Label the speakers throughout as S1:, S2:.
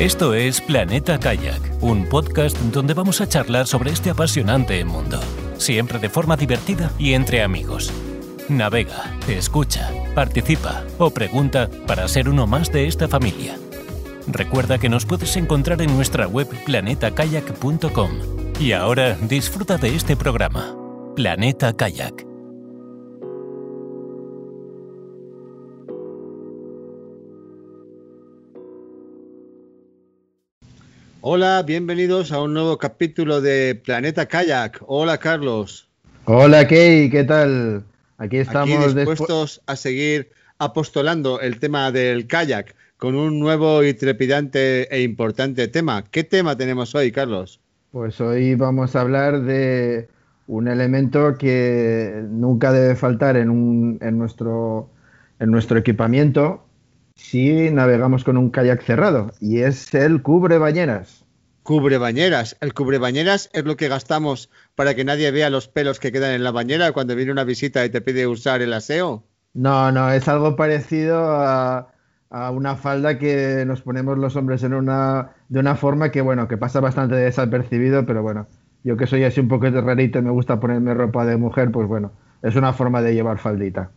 S1: Esto es Planeta Kayak, un podcast donde vamos a charlar sobre este apasionante mundo, siempre de forma divertida y entre amigos. Navega, escucha, participa o pregunta para ser uno más de esta familia. Recuerda que nos puedes encontrar en nuestra web planetakayak.com. Y ahora disfruta de este programa, Planeta Kayak.
S2: Hola, bienvenidos a un nuevo capítulo de Planeta Kayak. Hola, Carlos.
S3: Hola, Key, ¿qué tal? Aquí estamos
S2: Aquí dispuestos a seguir apostolando el tema del kayak con un nuevo y trepidante e importante tema. ¿Qué tema tenemos hoy, Carlos?
S3: Pues hoy vamos a hablar de un elemento que nunca debe faltar en, un, en, nuestro, en nuestro equipamiento si navegamos con un kayak cerrado y es el cubre bañeras.
S2: Cubre bañeras. El cubre bañeras es lo que gastamos para que nadie vea los pelos que quedan en la bañera cuando viene una visita y te pide usar el aseo.
S3: No, no, es algo parecido a, a una falda que nos ponemos los hombres en una de una forma que bueno, que pasa bastante desapercibido, pero bueno, yo que soy así un poco rarito y me gusta ponerme ropa de mujer, pues bueno, es una forma de llevar faldita.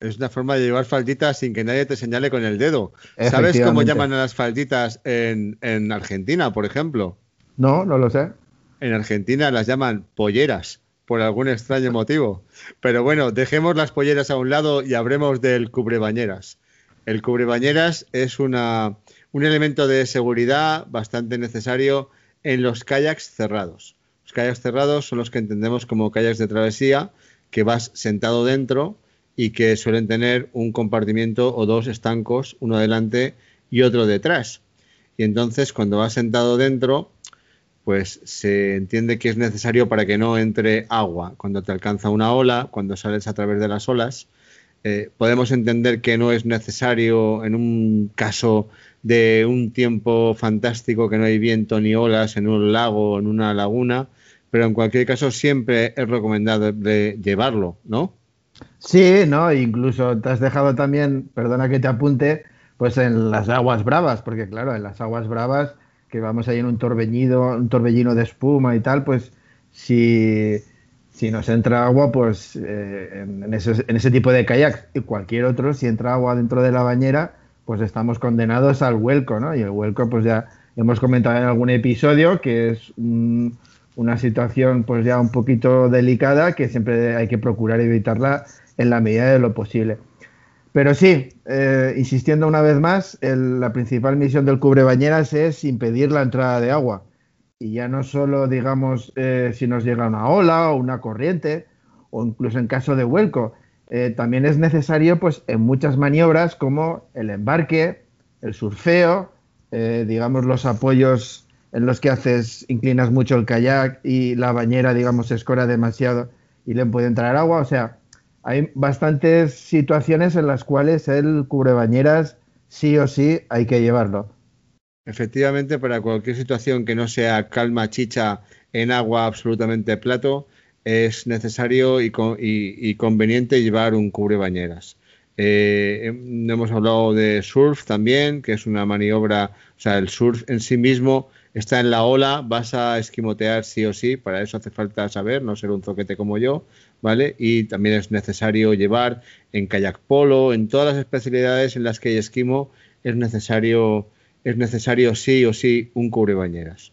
S2: Es una forma de llevar falditas sin que nadie te señale con el dedo. ¿Sabes cómo llaman a las falditas en, en, Argentina, por ejemplo?
S3: No, no lo sé.
S2: En Argentina las llaman polleras, por algún extraño motivo. Pero bueno, dejemos las polleras a un lado y hablemos del cubrebañeras. El cubrebañeras es una, un elemento de seguridad bastante necesario en los kayaks cerrados. Los kayaks cerrados son los que entendemos como kayaks de travesía, que vas sentado dentro y que suelen tener un compartimiento o dos estancos, uno adelante y otro detrás. Y entonces cuando vas sentado dentro, pues se entiende que es necesario para que no entre agua cuando te alcanza una ola, cuando sales a través de las olas. Eh, podemos entender que no es necesario en un caso de un tiempo fantástico que no hay viento ni olas en un lago o en una laguna, pero en cualquier caso siempre es recomendado llevarlo, ¿no?
S3: Sí, ¿no? Incluso te has dejado también, perdona que te apunte, pues en las aguas bravas, porque claro, en las aguas bravas, que vamos ahí en un torbellino, un torbellino de espuma y tal, pues si, si nos entra agua, pues eh, en, ese, en, ese, tipo de kayak y cualquier otro, si entra agua dentro de la bañera, pues estamos condenados al vuelco, ¿no? Y el vuelco, pues ya hemos comentado en algún episodio que es un una situación pues ya un poquito delicada que siempre hay que procurar evitarla en la medida de lo posible. Pero sí, eh, insistiendo una vez más, la principal misión del cubrebañeras es impedir la entrada de agua. Y ya no solo, digamos, eh, si nos llega una ola o una corriente, o incluso en caso de vuelco, eh, también es necesario, pues, en muchas maniobras como el embarque, el surfeo, digamos, los apoyos en los que haces, inclinas mucho el kayak y la bañera, digamos, se escora demasiado y le puede entrar agua. O sea, hay bastantes situaciones en las cuales el cubrebañeras sí o sí hay que llevarlo.
S2: Efectivamente, para cualquier situación que no sea calma, chicha en agua absolutamente plato, es necesario y, y, conveniente llevar un cubrebañeras. Eh, hemos hablado de surf también, que es una maniobra, o sea, el surf en sí mismo está en la ola, vas a esquimotear sí o sí, para eso hace falta saber, no ser un zoquete como yo, ¿vale? Y también es necesario llevar en kayak polo, en todas las especialidades en las que hay esquimo, es necesario, es necesario sí o sí un cubrebañeras.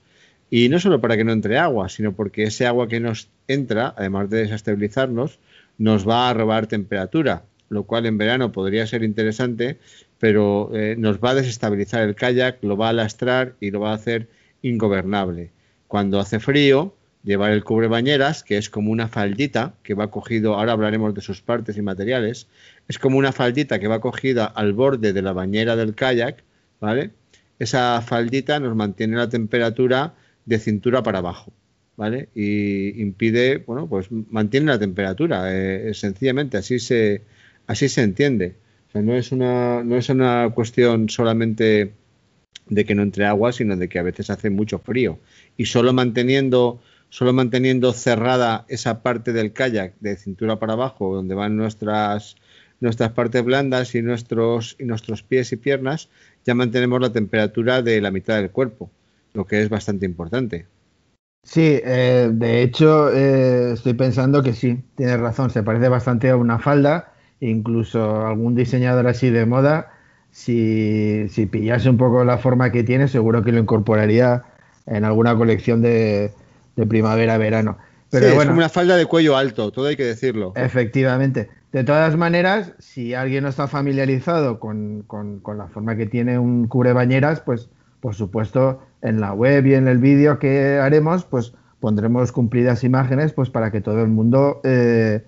S2: Y no solo para que no entre agua, sino porque ese agua que nos entra, además de desestabilizarnos, nos va a robar temperatura, lo cual en verano podría ser interesante, pero eh, nos va a desestabilizar el kayak, lo va a lastrar y lo va a hacer ingobernable. Cuando hace frío, llevar el cubrebañeras, que es como una faldita que va cogido, ahora hablaremos de sus partes y materiales, es como una faldita que va cogida al borde de la bañera del kayak, ¿vale? Esa faldita nos mantiene la temperatura de cintura para abajo, ¿vale? Y impide, bueno, pues mantiene la temperatura, eh, sencillamente, así se, así se entiende. O sea, no es una, no es una cuestión solamente de que no entre agua, sino de que a veces hace mucho frío. Y solo manteniendo, solo manteniendo cerrada esa parte del kayak de cintura para abajo, donde van nuestras, nuestras partes blandas y nuestros, y nuestros pies y piernas, ya mantenemos la temperatura de la mitad del cuerpo, lo que es bastante importante.
S3: Sí, eh, de hecho eh, estoy pensando que sí, tienes razón, se parece bastante a una falda, incluso algún diseñador así de moda, si, si pillase un poco la forma que tiene, seguro que lo incorporaría en alguna colección de, primavera-verano.
S2: Pero sí, es como una falda de cuello alto, todo hay que decirlo.
S3: Efectivamente. De todas maneras, si alguien no está familiarizado con, con la forma que tiene un cubre bañeras, pues por supuesto en la web y en el vídeo que haremos, pues pondremos cumplidas imágenes pues para que todo el mundo eh,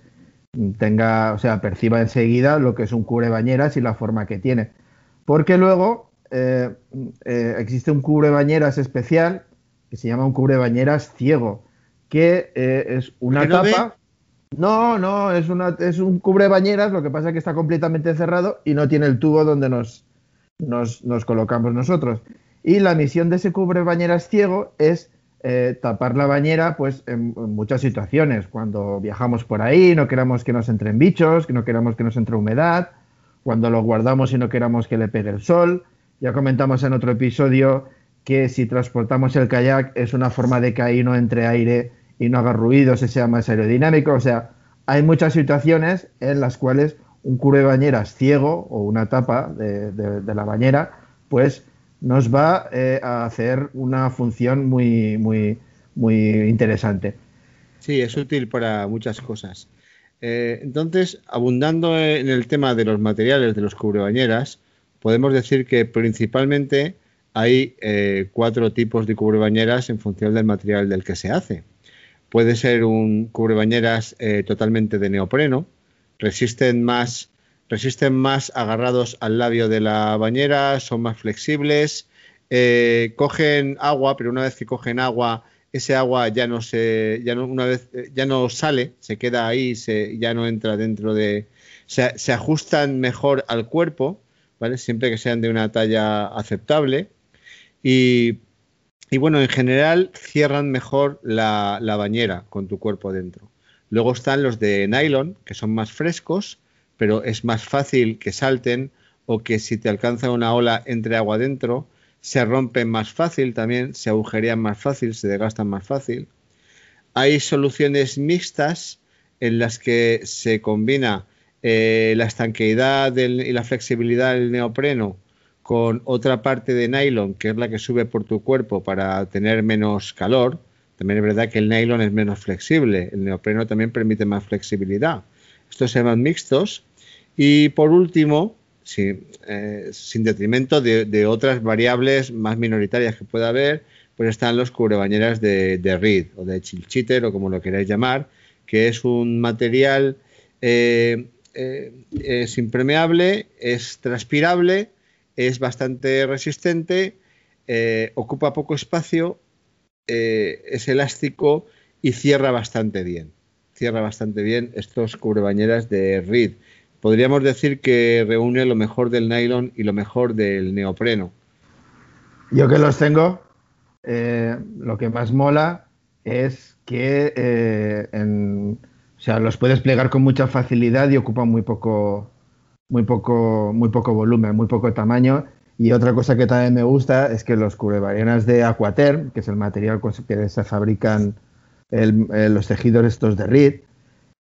S3: tenga, o sea, perciba enseguida lo que es un cubre bañeras y la forma que tiene. Porque luego eh, eh, existe un cubre bañeras especial que se llama un cubre bañeras ciego, que es una tapa. No, no, es, una, es un cubre bañeras, lo que pasa es que está completamente cerrado y no tiene el tubo donde nos, nos, nos colocamos nosotros. Y la misión de ese cubre bañeras ciego es eh, tapar la bañera pues en, muchas situaciones, cuando viajamos por ahí, no queramos que nos entren bichos, que no queramos que nos entre humedad, cuando lo guardamos y no queramos que le pegue el sol. Ya comentamos en otro episodio que si transportamos el kayak es una forma de que ahí no entre aire y no haga ruido, se sea más aerodinámico. O sea, hay muchas situaciones en las cuales un cubre bañeras ciego o una tapa de, de la bañera, pues nos va eh, a hacer una función muy, muy, muy interesante.
S2: Sí, es útil para muchas cosas. Eh, entonces, abundando en el tema de los materiales de los cubrebañeras, podemos decir que principalmente hay eh, cuatro tipos de cubrebañeras en función del material del que se hace. Puede ser un cubrebañeras totalmente de neopreno, resisten más resisten más agarrados al labio de la bañera, son más flexibles, eh, cogen agua, pero una vez que cogen agua, ese agua ya no se, ya no, una vez, eh, ya no sale, se queda ahí, se, ya no entra dentro de, se, se, ajustan mejor al cuerpo, ¿vale? Siempre que sean de una talla aceptable y, bueno, en general cierran mejor la, la bañera con tu cuerpo dentro. Luego están los de nylon, que son más frescos pero es más fácil que salten o que si te alcanza una ola entre agua dentro, se rompen más fácil también, se agujerean más fácil, se desgastan más fácil. Hay soluciones mixtas en las que se combina eh, la estanqueidad y la flexibilidad del neopreno con otra parte de nylon, que es la que sube por tu cuerpo para tener menos calor. También es verdad que el nylon es menos flexible, el neopreno también permite más flexibilidad. Estos se llaman mixtos. Y por último, eh, sin detrimento de, otras variables más minoritarias que pueda haber, pues están los cubrebañeras de, de Reed o de Chilchiter o como lo queráis llamar, que es un material, eh, eh, es impermeable, es transpirable, es bastante resistente, ocupa poco espacio, es elástico y cierra bastante bien cierra bastante bien estos cubrebañeras de Reed. Podríamos decir que reúne lo mejor del nylon y lo mejor del neopreno.
S3: Yo que los tengo, eh, lo que más mola es que eh, o sea, los puedes plegar con mucha facilidad y ocupan muy poco, muy poco, muy poco volumen, muy poco tamaño. Y otra cosa que también me gusta es que los cubrebañeras de Aquaterm, que es el material con que se fabrican eh, los tejidos estos de Reed,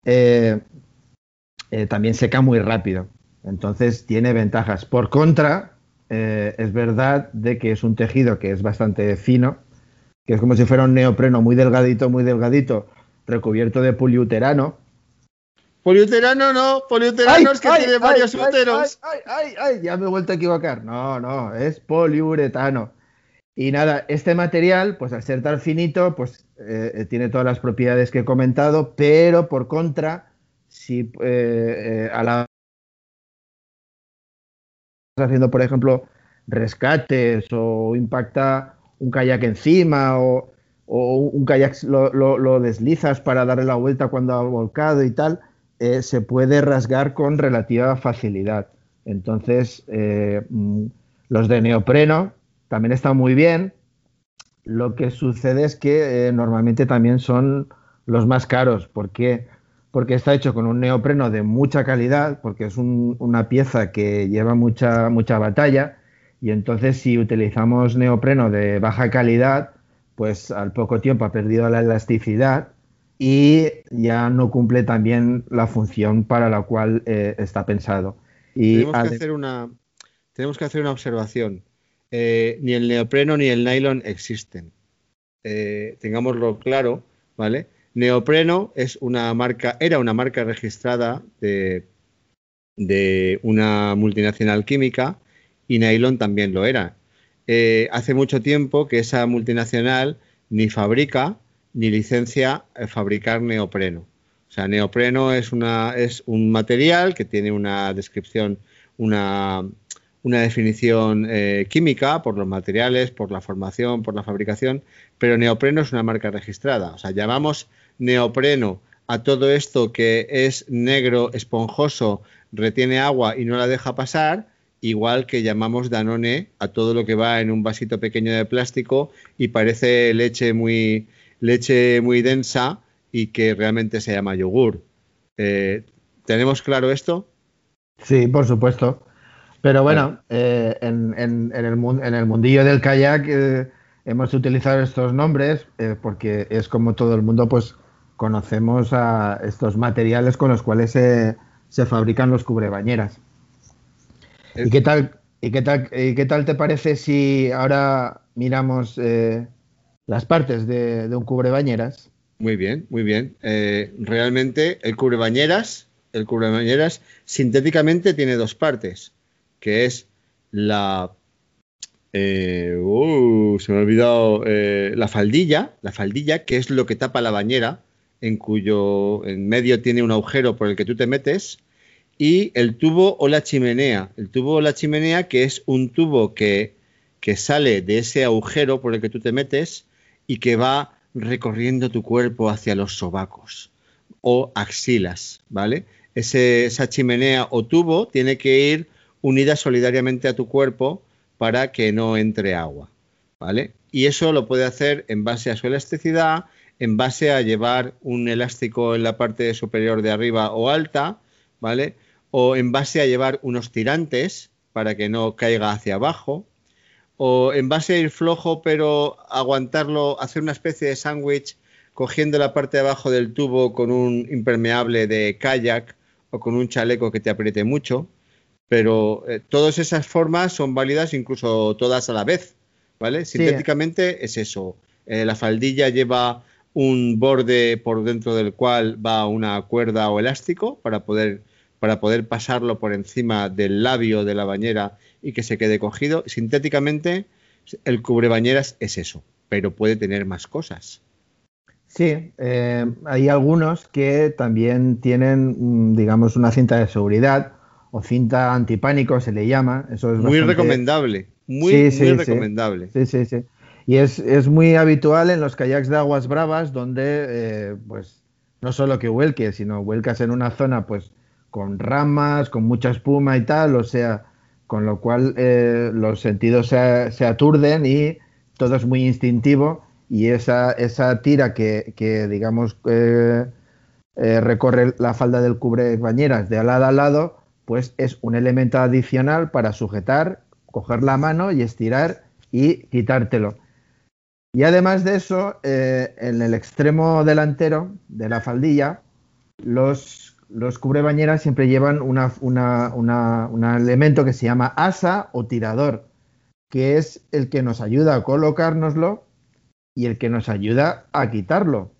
S3: eh, eh, también seca muy rápido. Entonces tiene ventajas. Por contra, es verdad de que es un tejido que es bastante fino, que es como si fuera un neopreno muy delgadito, muy delgadito, recubierto de poliuterano.
S2: Poliuterano no, poliuterano es que tiene varios úteros.
S3: Ay, ay, ay, ya me he vuelto a equivocar. No, no, es poliuretano. Y nada, este material, pues al ser tan finito, pues eh, tiene todas las propiedades que he comentado, pero por contra, si eh, eh, a la haciendo, por ejemplo, rescates o impacta un kayak encima o, un kayak lo, deslizas para darle la vuelta cuando ha volcado y tal, se puede rasgar con relativa facilidad. Entonces, mm, los de neopreno también están muy bien, lo que sucede es que eh, normalmente también son los más caros. ¿Por qué? Porque está hecho con un neopreno de mucha calidad, porque es una pieza que lleva mucha, mucha batalla y entonces si utilizamos neopreno de baja calidad, pues al poco tiempo ha perdido la elasticidad y ya no cumple también la función para la cual eh, está pensado. Y
S2: tenemos, que hacer una, tenemos que hacer una observación. Eh, ni el neopreno ni el nylon existen. Eh, tengámoslo claro, ¿vale? Neopreno es una marca, era una marca registrada de, de una multinacional química y nylon también lo era. hace mucho tiempo que esa multinacional ni fabrica ni licencia eh, fabricar neopreno. O sea, neopreno es, una, es un material que tiene una descripción, una, una definición eh, química por los materiales, por la formación, por la fabricación, pero neopreno es una marca registrada. O sea, llamamos neopreno a todo esto que es negro, esponjoso, retiene agua y no la deja pasar, igual que llamamos Danone a todo lo que va en un vasito pequeño de plástico y parece leche muy, leche muy densa y que realmente se llama yogur. Eh, ¿Tenemos claro esto?
S3: Sí, por supuesto. Pero bueno, eh, en, el, en, el, mundillo del kayak eh, hemos utilizado estos nombres porque es como todo el mundo pues conocemos a estos materiales con los cuales se, se fabrican los cubrebañeras. ¿Y qué tal, y qué tal, y qué tal te parece si ahora miramos las partes de, un cubrebañeras.
S2: Muy bien, muy bien. Eh, realmente el cubrebañeras, el cubrebañeras sintéticamente tiene dos partes, que es la eh, uh, se me ha olvidado eh, la faldilla, la faldilla, que es lo que tapa la bañera, en cuyo en medio tiene un agujero por el que tú te metes, y el tubo o la chimenea. El tubo o la chimenea, que es un tubo que, que sale de ese agujero por el que tú te metes y que va recorriendo tu cuerpo hacia los sobacos o axilas, ¿vale? esa chimenea o tubo tiene que ir unida solidariamente a tu cuerpo para que no entre agua, ¿vale? Y eso lo puede hacer en base a su elasticidad, en base a llevar un elástico en la parte superior de arriba o alta, ¿vale? O en base a llevar unos tirantes para que no caiga hacia abajo, o en base a ir flojo, pero aguantarlo, hacer una especie de sándwich cogiendo la parte de abajo del tubo con un impermeable de kayak o con un chaleco que te apriete mucho. Pero eh, todas esas formas son válidas incluso todas a la vez, ¿vale? Sintéticamente es eso. Eh, la faldilla lleva un borde por dentro del cual va una cuerda o elástico para poder, para poder pasarlo por encima del labio de la bañera y que se quede cogido. Sintéticamente, el cubrebañeras es eso, pero puede tener más cosas.
S3: Sí, eh, hay algunos que también tienen, mm, digamos, una cinta de seguridad o cinta antipánico, se le llama. Eso es
S2: muy recomendable, muy, recomendable.
S3: Sí, sí, sí. Y es, muy habitual en los kayaks de aguas bravas, donde, eh, pues, no solo que vuelques, sino vuelcas en una zona, pues, con ramas, con mucha espuma y tal, o sea, con lo cual eh, los sentidos se, aturden y todo es muy instintivo y esa, esa tira que, digamos, eh, eh, recorre la falda del cubre bañeras de lado a lado, pues es un elemento adicional para sujetar, coger la mano y estirar y quitártelo. Y además de eso, en el extremo delantero de la faldilla, los los cubrebañeras siempre llevan un elemento que se llama asa o tirador, que es el que nos ayuda a colocárnoslo y el que nos ayuda a quitarlo.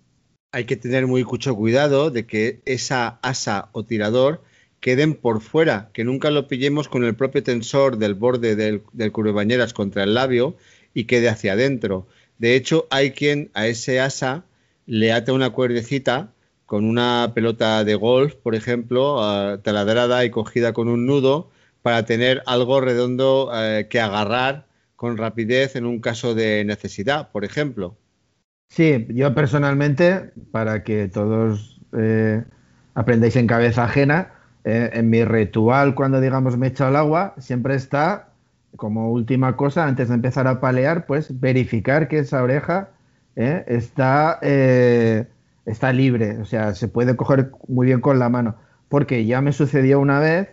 S2: Hay que tener muy mucho cuidado de que esa asa o tirador queden por fuera, que nunca lo pillemos con el propio tensor del borde del, del cubrebañeras contra el labio y quede hacia adentro. De hecho, hay quien a ese asa le ata una cuerdecita con una pelota de golf, por ejemplo, uh, taladrada y cogida con un nudo para tener algo redondo eh, que agarrar con rapidez en un caso de necesidad, por ejemplo.
S3: Sí, yo personalmente, para que todos eh, aprendáis en cabeza ajena, eh, en mi ritual cuando digamos me echo al agua, siempre está como última cosa, antes de empezar a palear, pues verificar que esa oreja está está libre, o sea, se puede coger muy bien con la mano. Porque ya me sucedió una vez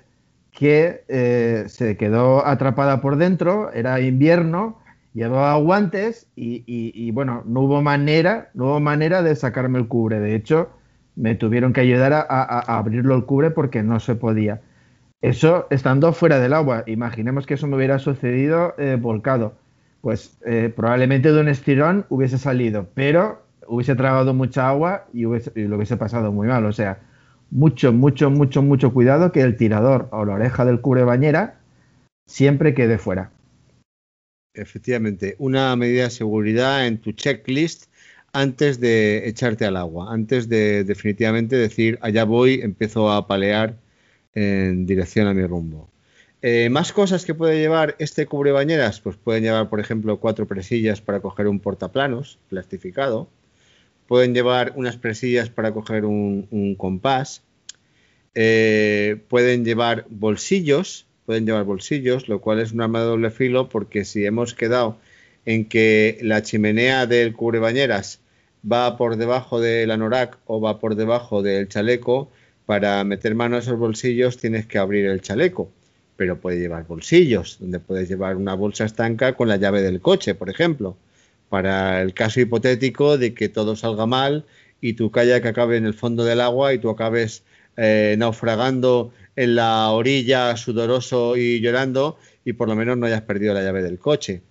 S3: que eh, se quedó atrapada por dentro, era invierno, llevaba guantes y, bueno, no hubo manera, no hubo manera de sacarme el cubre. De hecho, me tuvieron que ayudar a, abrirlo el cubre porque no se podía. Eso estando fuera del agua. Imaginemos que eso me hubiera sucedido eh, volcado. Pues eh, probablemente de un estirón hubiese salido, pero hubiese tragado mucha agua y, y lo hubiese pasado muy mal. O sea, mucho, mucho, mucho, mucho cuidado que el tirador o la oreja del cubre bañera siempre quede fuera.
S2: Efectivamente, una medida de seguridad en tu checklist antes de echarte al agua, antes de definitivamente decir, allá voy, empiezo a palear en dirección a mi rumbo. Eh, más cosas que puede llevar este cubrebañeras, pues pueden llevar, por ejemplo, cuatro presillas para coger un portaplanos plastificado, pueden llevar unas presillas para coger un, compás, eh, pueden llevar bolsillos, pueden llevar bolsillos, lo cual es un arma de doble filo porque si hemos quedado en que la chimenea del cubrebañeras va por debajo del anorak o va por debajo del chaleco, para meter mano a esos bolsillos tienes que abrir el chaleco, pero puede llevar bolsillos, donde puedes llevar una bolsa estanca con la llave del coche, por ejemplo para el caso hipotético de que todo salga mal y tu kayak acabe en el fondo del agua y tú acabes eh, naufragando en la orilla, sudoroso y llorando, y por lo menos no hayas perdido la llave del coche.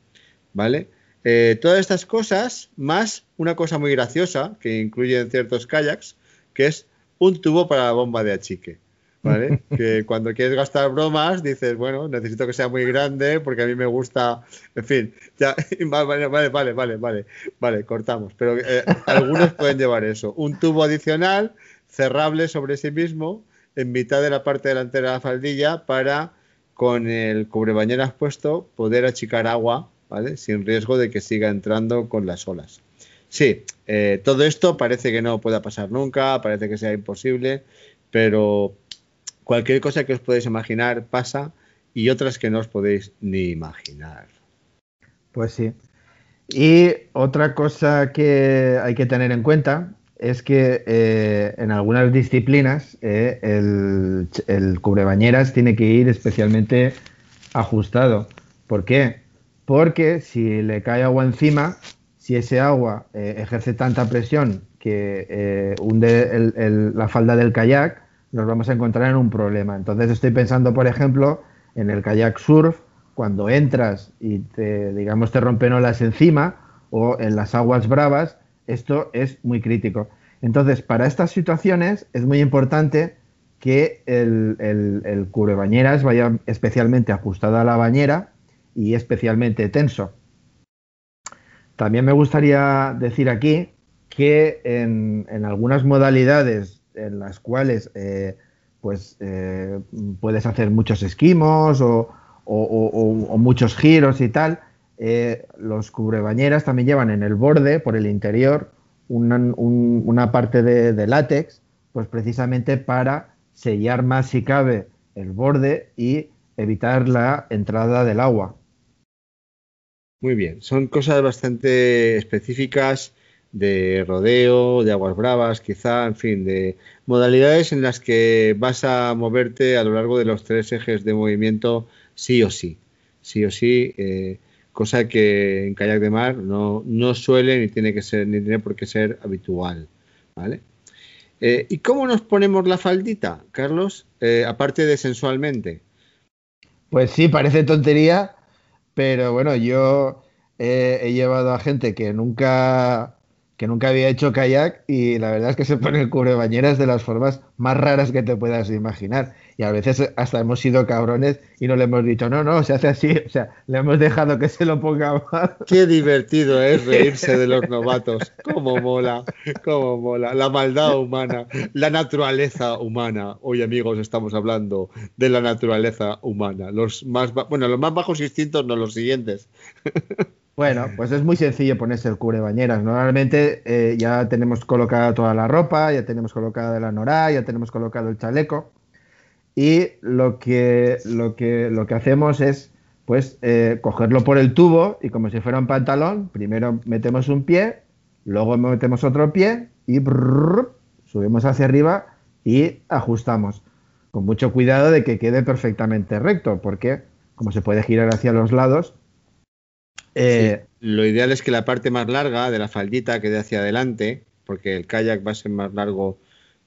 S2: ¿Vale? Eh, todas estas cosas, más una cosa muy graciosa que incluye ciertos kayaks, que es un tubo para la bomba de achique. ¿Vale? que cuando quieres gastar bromas dices, bueno, necesito que sea muy grande porque a mí me gusta, en fin, ya, vale, vale, vale, vale, vale, vale, cortamos. Pero eh, algunos pueden llevar eso, un tubo adicional cerrable sobre sí mismo en mitad de la parte delantera de la faldilla para con el cubrebañeras puesto poder achicar agua, ¿vale? Sin riesgo de que siga entrando con las olas. Sí, eh, todo esto parece que no pueda pasar nunca, parece que sea imposible, pero cualquier cosa que os podéis imaginar pasa y otras que no os podéis ni imaginar.
S3: Pues sí. Y otra cosa que hay que tener en cuenta es que eh, en algunas disciplinas eh, el, cubrebañeras tiene que ir especialmente ajustado. ¿Por qué? Porque si le cae agua encima, si ese agua eh, ejerce tanta presión que hunde la falda del kayak, nos vamos a encontrar en un problema. Entonces estoy pensando, por ejemplo, en el kayak surf, cuando entras y te, digamos, te rompen olas encima o en las aguas bravas, esto es muy crítico. Entonces, para estas situaciones es muy importante que el, el, el cubrebañeras vaya especialmente ajustado a la bañera y especialmente tenso. También me gustaría decir aquí que en, en algunas modalidades en las cuales eh, pues eh, puedes hacer muchos esquimos o, muchos giros y tal. Eh, los cubrebañeras también llevan en el borde, por el interior, una, parte de, látex, pues precisamente para sellar más si cabe el borde y evitar la entrada del agua.
S2: Muy bien, son cosas bastante específicas de rodeo, de aguas bravas, quizá, en fin, de modalidades en las que vas a moverte a lo largo de los tres ejes de movimiento sí o sí, sí o sí, eh, cosa que en kayak de mar no, no suele ni tiene que ser ni tiene por qué ser habitual, ¿vale? Eh, ¿Y cómo nos ponemos la faldita, Carlos? Eh, aparte de sensualmente.
S3: Pues sí, parece tontería, pero bueno, yo he llevado a gente que nunca que nunca había hecho kayak y la verdad es que se pone el cubrebañeras de las formas más raras que te puedas imaginar. Y a veces hasta hemos sido cabrones y no le hemos dicho, no, no, se hace así. O sea, le hemos dejado que se lo ponga mal.
S2: Qué divertido es reírse de los novatos. Cómo mola, cómo mola. La maldad humana, la naturaleza humana. Hoy, amigos, estamos hablando de la naturaleza humana. Los más, bueno, los más bajos instintos, no los siguientes.
S3: Bueno, pues es muy sencillo ponerse el cubre bañeras. Normalmente eh, ya tenemos colocada toda la ropa, ya tenemos colocada la norá, ya tenemos colocado el chaleco. Y lo que, lo que, lo que hacemos es pues eh, cogerlo por el tubo y como si fuera un pantalón, primero metemos un pie, luego metemos otro pie y subimos hacia arriba y ajustamos. con mucho cuidado de que quede perfectamente recto, porque como se puede girar hacia los lados,
S2: eh, lo ideal es que la parte más larga de la faldita quede hacia adelante, porque el kayak va a ser más largo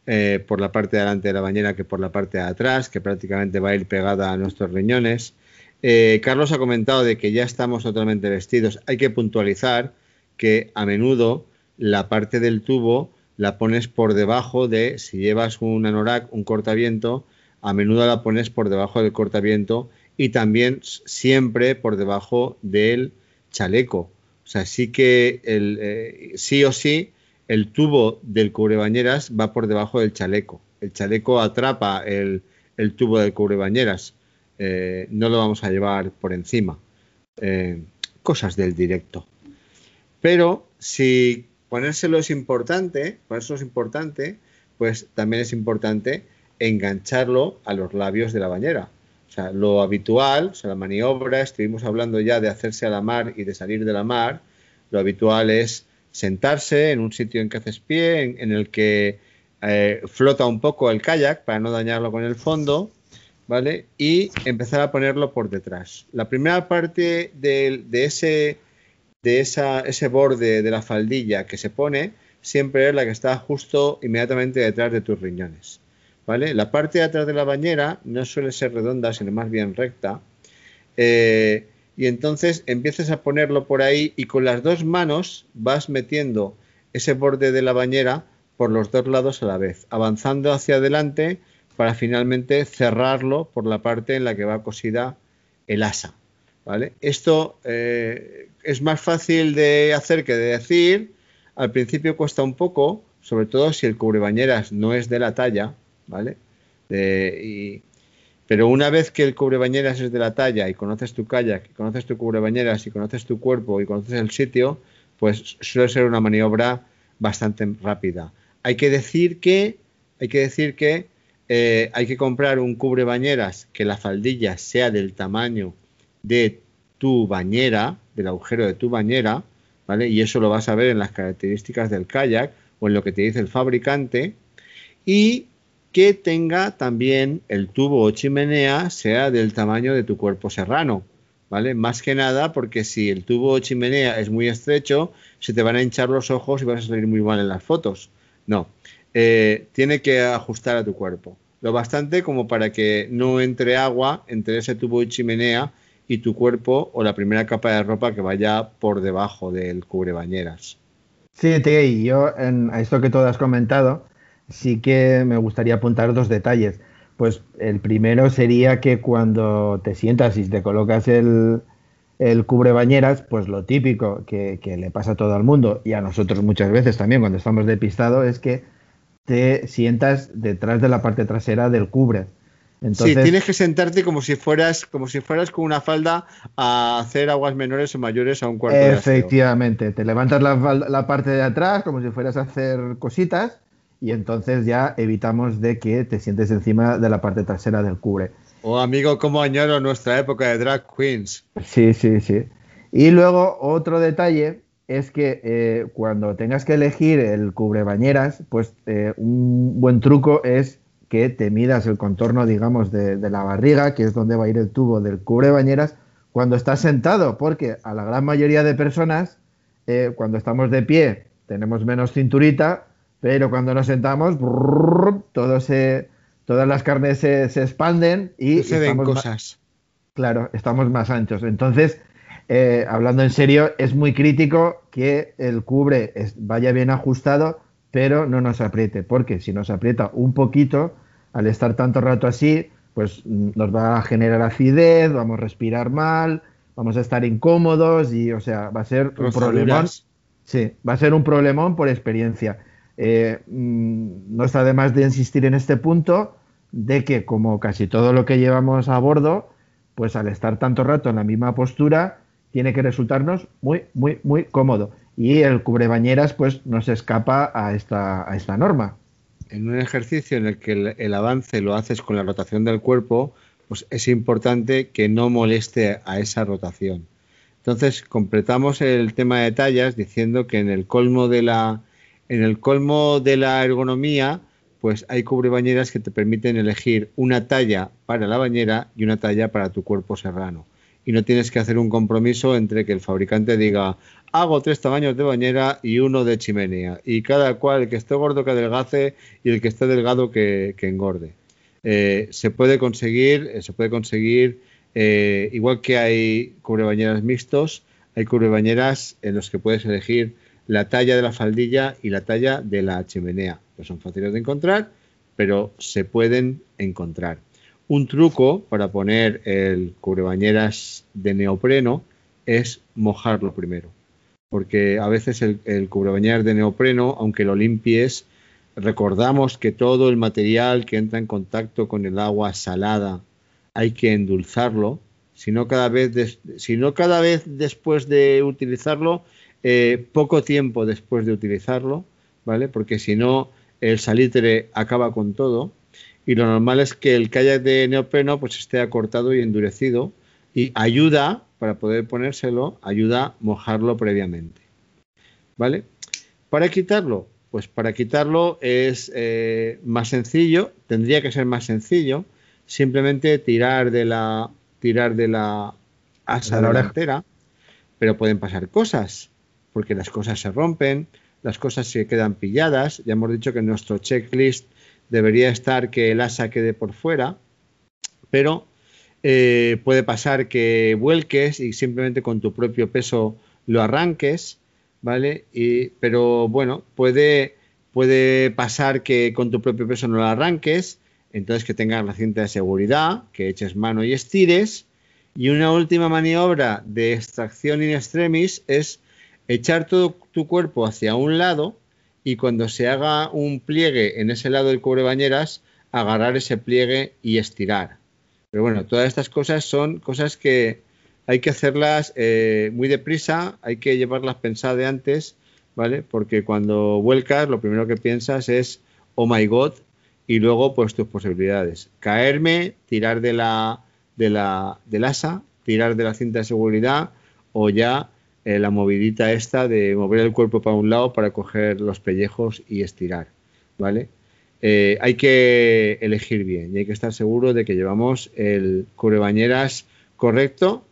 S2: eh, por la parte de delante de la bañera que por la parte de atrás, que prácticamente va a ir pegada a nuestros riñones. Eh, Carlos ha comentado de que ya estamos totalmente vestidos. Hay que puntualizar que a menudo la parte del tubo la pones por debajo de, si llevas un anorak, un cortaviento, a menudo la pones por debajo del cortaviento y también siempre por debajo del chaleco. O sea, sí que el, eh, sí o sí el tubo del cubrebañeras va por debajo del chaleco. El chaleco atrapa el, tubo del cubrebañeras. Eh, no lo vamos a llevar por encima. Eh, cosas del directo. Pero si ponérselo es importante, ponérselo es importante, pues también es importante engancharlo a los labios de la bañera. O sea, lo habitual, o sea, la maniobra, estuvimos hablando ya de hacerse a la mar y de salir de la mar, lo habitual es sentarse en un sitio en que haces pie, en, el que eh, flota un poco el kayak para no dañarlo con el fondo, ¿vale? Y empezar a ponerlo por detrás. La primera parte de, ese, de esa, ese borde de la faldilla que se pone siempre es la que está justo inmediatamente detrás de tus riñones. La parte de atrás de la bañera no suele ser redonda, sino más bien recta. Eh, y entonces empiezas a ponerlo por ahí y con las dos manos vas metiendo ese borde de la bañera por los dos lados a la vez, avanzando hacia adelante para finalmente cerrarlo por la parte en la que va cosida el asa. Esto eh, es más fácil de hacer que de decir. Al principio cuesta un poco, sobre todo si el cubrebañeras no es de la talla, ¿vale? pero una vez que el cubrebañeras es de la talla y conoces tu kayak, y conoces tu cubrebañeras y conoces tu cuerpo y conoces el sitio, pues suele ser una maniobra bastante rápida. Hay que decir que, hay que decir que eh, hay que comprar un cubrebañeras que la faldilla sea del tamaño de tu bañera, del agujero de tu bañera, ¿vale? Y eso lo vas a ver en las características del kayak o en lo que te dice el fabricante. Y que tenga también el tubo o chimenea sea del tamaño de tu cuerpo serrano, ¿vale? Más que nada porque si el tubo o chimenea es muy estrecho, se te van a hinchar los ojos y vas a salir muy mal en las fotos. No, eh, tiene que ajustar a tu cuerpo. Lo bastante como para que no entre agua entre ese tubo y chimenea y tu cuerpo o la primera capa de ropa que vaya por debajo del cubrebañeras.
S3: Sí, y yo en, esto que tú has comentado, sí que me gustaría apuntar dos detalles. Pues el primero sería que cuando te sientas y te colocas el, el cubre bañeras, pues lo típico que, le pasa a todo el mundo y a nosotros muchas veces también cuando estamos depistado es que te sientas detrás de la parte trasera del cubre.
S2: Entonces, sí, tienes que sentarte como si fueras como si fueras con una falda a hacer aguas menores o mayores a un cuarto
S3: Efectivamente, te levantas la, la, parte de atrás como si fueras a hacer cositas y entonces ya evitamos de que te sientes encima de la parte trasera del cubre.
S2: Oh, amigo, cómo añoro nuestra época de drag queens.
S3: Sí, sí, sí. Y luego otro detalle es que eh, cuando tengas que elegir el cubre bañeras, pues eh, un buen truco es que te midas el contorno, digamos, de, la barriga, que es donde va a ir el tubo del cubre bañeras, cuando estás sentado, porque a la gran mayoría de personas, eh, cuando estamos de pie, tenemos menos cinturita pero cuando nos sentamos, todo se, todas las carnes se, expanden y...
S2: Se ven cosas.
S3: claro, estamos más anchos. Entonces, eh, hablando en serio, es muy crítico que el cubre vaya bien ajustado, pero no nos apriete, porque si nos aprieta un poquito, al estar tanto rato así, pues nos va a generar acidez, vamos a respirar mal, vamos a estar incómodos y, o sea, va a ser un problemón. Sí, va a ser un problemón por experiencia. Eh, mm, no está de más de insistir en este punto de que como casi todo lo que llevamos a bordo, pues al estar tanto rato en la misma postura, tiene que resultarnos muy, muy, muy cómodo. Y el cubrebañeras pues no se escapa a esta, a esta norma.
S2: En un ejercicio en el que el, el avance lo haces con la rotación del cuerpo, pues es importante que no moleste a esa rotación. Entonces, completamos el tema de tallas diciendo que en el colmo de la, en el colmo de la ergonomía, pues hay cubrebañeras que te permiten elegir una talla para la bañera y una talla para tu cuerpo serrano. Y no tienes que hacer un compromiso entre que el fabricante diga, hago tres tamaños de bañera y uno de chimenea. Y cada cual, el que esté gordo que adelgace y el que esté delgado que, engorde. Eh, se puede conseguir, eh, se puede conseguir, eh, igual que hay cubrebañeras mixtos, hay cubrebañeras en los que puedes elegir la talla de la faldilla y la talla de la chimenea. No son fáciles de encontrar, pero se pueden encontrar. Un truco para poner el cubrebañeras de neopreno es mojarlo primero porque a veces el, el cubrebañeras de neopreno, aunque lo limpies, recordamos que todo el material que entra en contacto con el agua salada hay que endulzarlo, si no cada vez, cada vez después de utilizarlo, eh, poco tiempo después de utilizarlo, ¿vale? Porque si no, el salitre acaba con todo. Y lo normal es que el kayak de neopreno pues esté acortado y endurecido y ayuda para poder ponérselo, ayuda a mojarlo previamente. ¿Vale? Para quitarlo, pues para quitarlo es eh, más sencillo, tendría que ser más sencillo, simplemente tirar de la tirar de la asa delantera, pero pueden pasar cosas, porque las cosas se rompen, las cosas se quedan pilladas, ya hemos dicho que en nuestro checklist debería estar que el asa quede por fuera, pero eh, puede pasar que vuelques y simplemente con tu propio peso lo arranques, ¿vale? Y, pero bueno, puede, puede pasar que con tu propio peso no lo arranques, entonces que tengas la cinta de seguridad, que eches mano y estires. Y una última maniobra de extracción in extremis es echar todo tu cuerpo hacia un lado y cuando se haga un pliegue en ese lado del cubrebañeras, agarrar ese pliegue y estirar. Pero bueno, todas estas cosas son cosas que hay que hacerlas eh, muy deprisa, hay que llevarlas pensadas de antes, ¿vale? Porque cuando vuelcas, lo primero que piensas es, oh my god, y luego pues tus posibilidades. Caerme, tirar de la, de la, del asa, tirar de la cinta de seguridad o ya eh, la movidita esta de mover el cuerpo para un lado para coger los pellejos y estirar, ¿vale? Eh, hay que elegir bien y hay que estar seguro de que llevamos el cubrebañeras correcto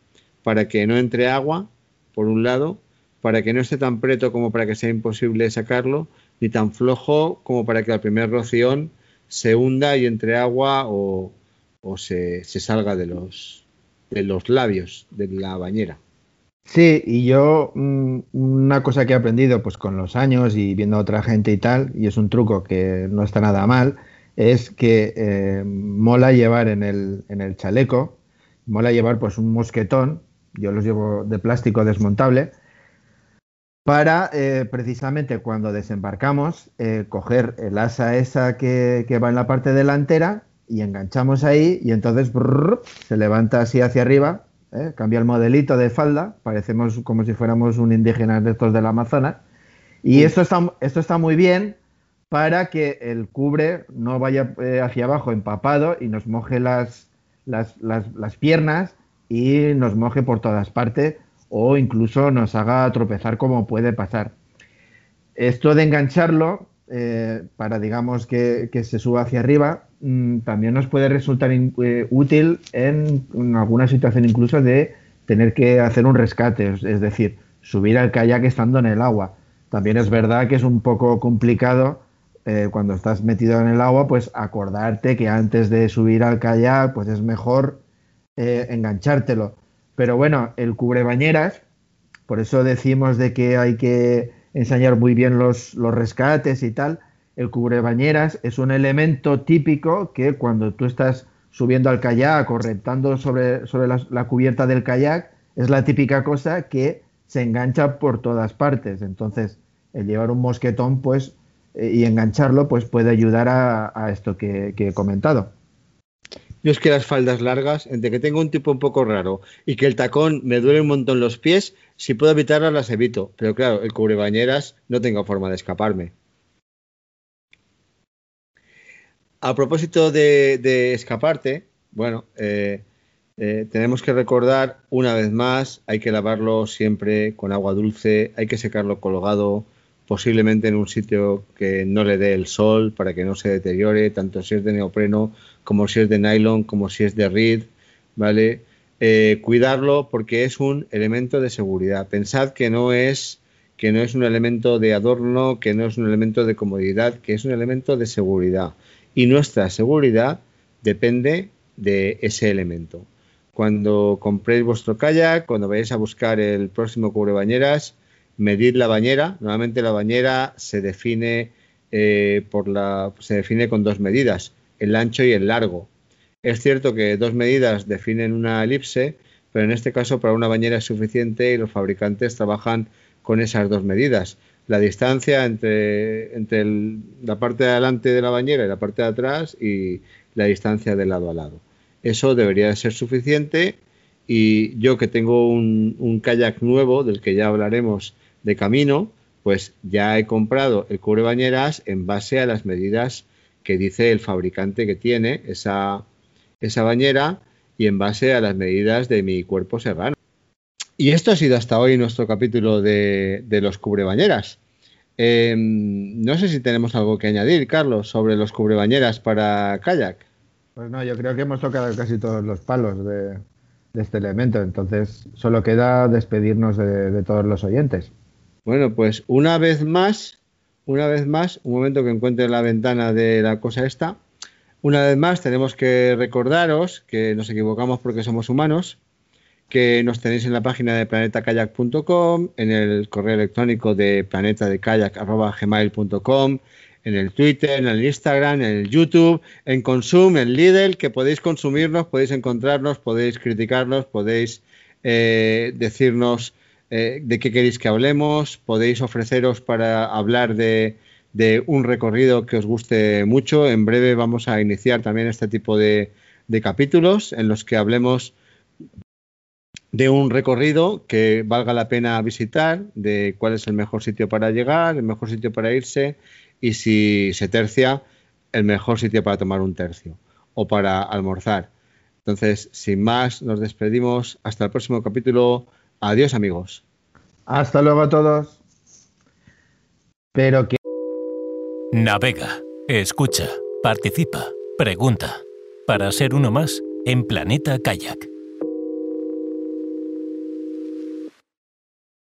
S2: para que no entre agua, por un lado, para que no esté tan preto como para que sea imposible sacarlo, ni tan flojo como para que al primer roción se hunda y entre agua o, se, se, salga de los, de los labios de la bañera.
S3: Sí, y yo mm, una cosa que he aprendido pues con los años y viendo a otra gente y tal, y es un truco que no está nada mal, es que eh, mola llevar en el, en el chaleco, mola llevar pues un mosquetón, yo los llevo de plástico desmontable, para eh, precisamente cuando desembarcamos eh, coger el asa esa que, que, va en la parte delantera y enganchamos ahí y entonces se levanta así hacia arriba ¿eh? cambia el modelito de falda, parecemos como si fuéramos un indígena de estos del Amazonas. Y esto, está, esto está muy bien para que el cubre no vaya eh, hacia abajo empapado y nos moje las, las, las, piernas y nos moje por todas partes o incluso nos haga tropezar como puede pasar. Esto de engancharlo eh, para, digamos, que, que, se suba hacia arriba, Mm, también nos puede resultar eh, útil en, alguna situación incluso de tener que hacer un rescate, es, decir, subir al kayak estando en el agua. También es verdad que es un poco complicado eh, cuando estás metido en el agua, pues acordarte que antes de subir al kayak, pues es mejor enganchártelo. Pero bueno, el cubrebañeras, por eso decimos de que hay que enseñar muy bien los, los rescates y tal, el cubrebañeras es un elemento típico que cuando tú estás subiendo al kayak o rentando sobre, sobre la, cubierta del kayak, es la típica cosa que se engancha por todas partes. Entonces, el llevar un mosquetón pues, eh, y engancharlo pues, puede ayudar a, esto que, que, he comentado.
S2: Yo es que las faldas largas, entre que tengo un tipo un poco raro y que el tacón me duele un montón los pies, si puedo evitarlas las evito. Pero claro, el cubrebañeras no tengo forma de escaparme. a propósito de, escaparte, bueno, eh, eh, tenemos que recordar una vez más, hay que lavarlo siempre con agua dulce, hay que secarlo colgado posiblemente en un sitio que no le dé el sol para que no se deteriore, tanto si es de neopreno como si es de nylon, como si es de reed, ¿vale? Eh, cuidarlo porque es un elemento de seguridad. Pensad que no es que no es un elemento de adorno, que no es un elemento de comodidad, que es un elemento de seguridad. Y nuestra seguridad depende de ese elemento. Cuando compréis vuestro kayak, cuando vayáis a buscar el próximo cubrebañeras, medid la bañera. Normalmente la bañera se define eh, por la se define con dos medidas, el ancho y el largo. Es cierto que dos medidas definen una elipse, pero en este caso para una bañera es suficiente y los fabricantes trabajan con esas dos medidas. La distancia entre, entre la parte de adelante de la bañera y la parte de atrás y la distancia de lado a lado. Eso debería ser suficiente y yo que tengo un kayak nuevo, del que ya hablaremos de camino, pues ya he comprado el cubre bañeras en base a las medidas que dice el fabricante que tiene esa, esa bañera y en base a las medidas de mi cuerpo serrano. Y esto ha sido hasta hoy nuestro capítulo de, de los cubrebañeras. Eh, no sé si tenemos algo que añadir, Carlos, sobre los cubrebañeras para kayak.
S3: Pues no, yo creo que hemos tocado casi todos los palos de, este elemento, entonces solo queda despedirnos de, de todos los oyentes.
S2: Bueno, pues una vez más, una vez más, un momento que encuentre la ventana de la cosa esta. Una vez más, tenemos que recordaros que nos equivocamos porque somos humanos, que nos tenéis en la página de planetakayak.com, en el correo electrónico de planetadekayak.gmail.com, en el Twitter, en el Instagram, en el YouTube, en Consum, en Lidl, que podéis consumirnos, podéis encontrarnos, podéis criticarnos, podéis eh, decirnos eh, de qué queréis que hablemos, podéis ofreceros para hablar de, de, un recorrido que os guste mucho. En breve vamos a iniciar también este tipo de, de capítulos en los que hablemos de un recorrido que valga la pena visitar, de cuál es el mejor sitio para llegar, el mejor sitio para irse y si se tercia, el mejor sitio para tomar un tercio o para almorzar. Entonces, sin más, nos despedimos. Hasta el próximo capítulo. Adiós amigos.
S3: Hasta luego a todos. Pero que...
S1: Navega, escucha, participa, pregunta. Para ser uno más en Planeta Kayak.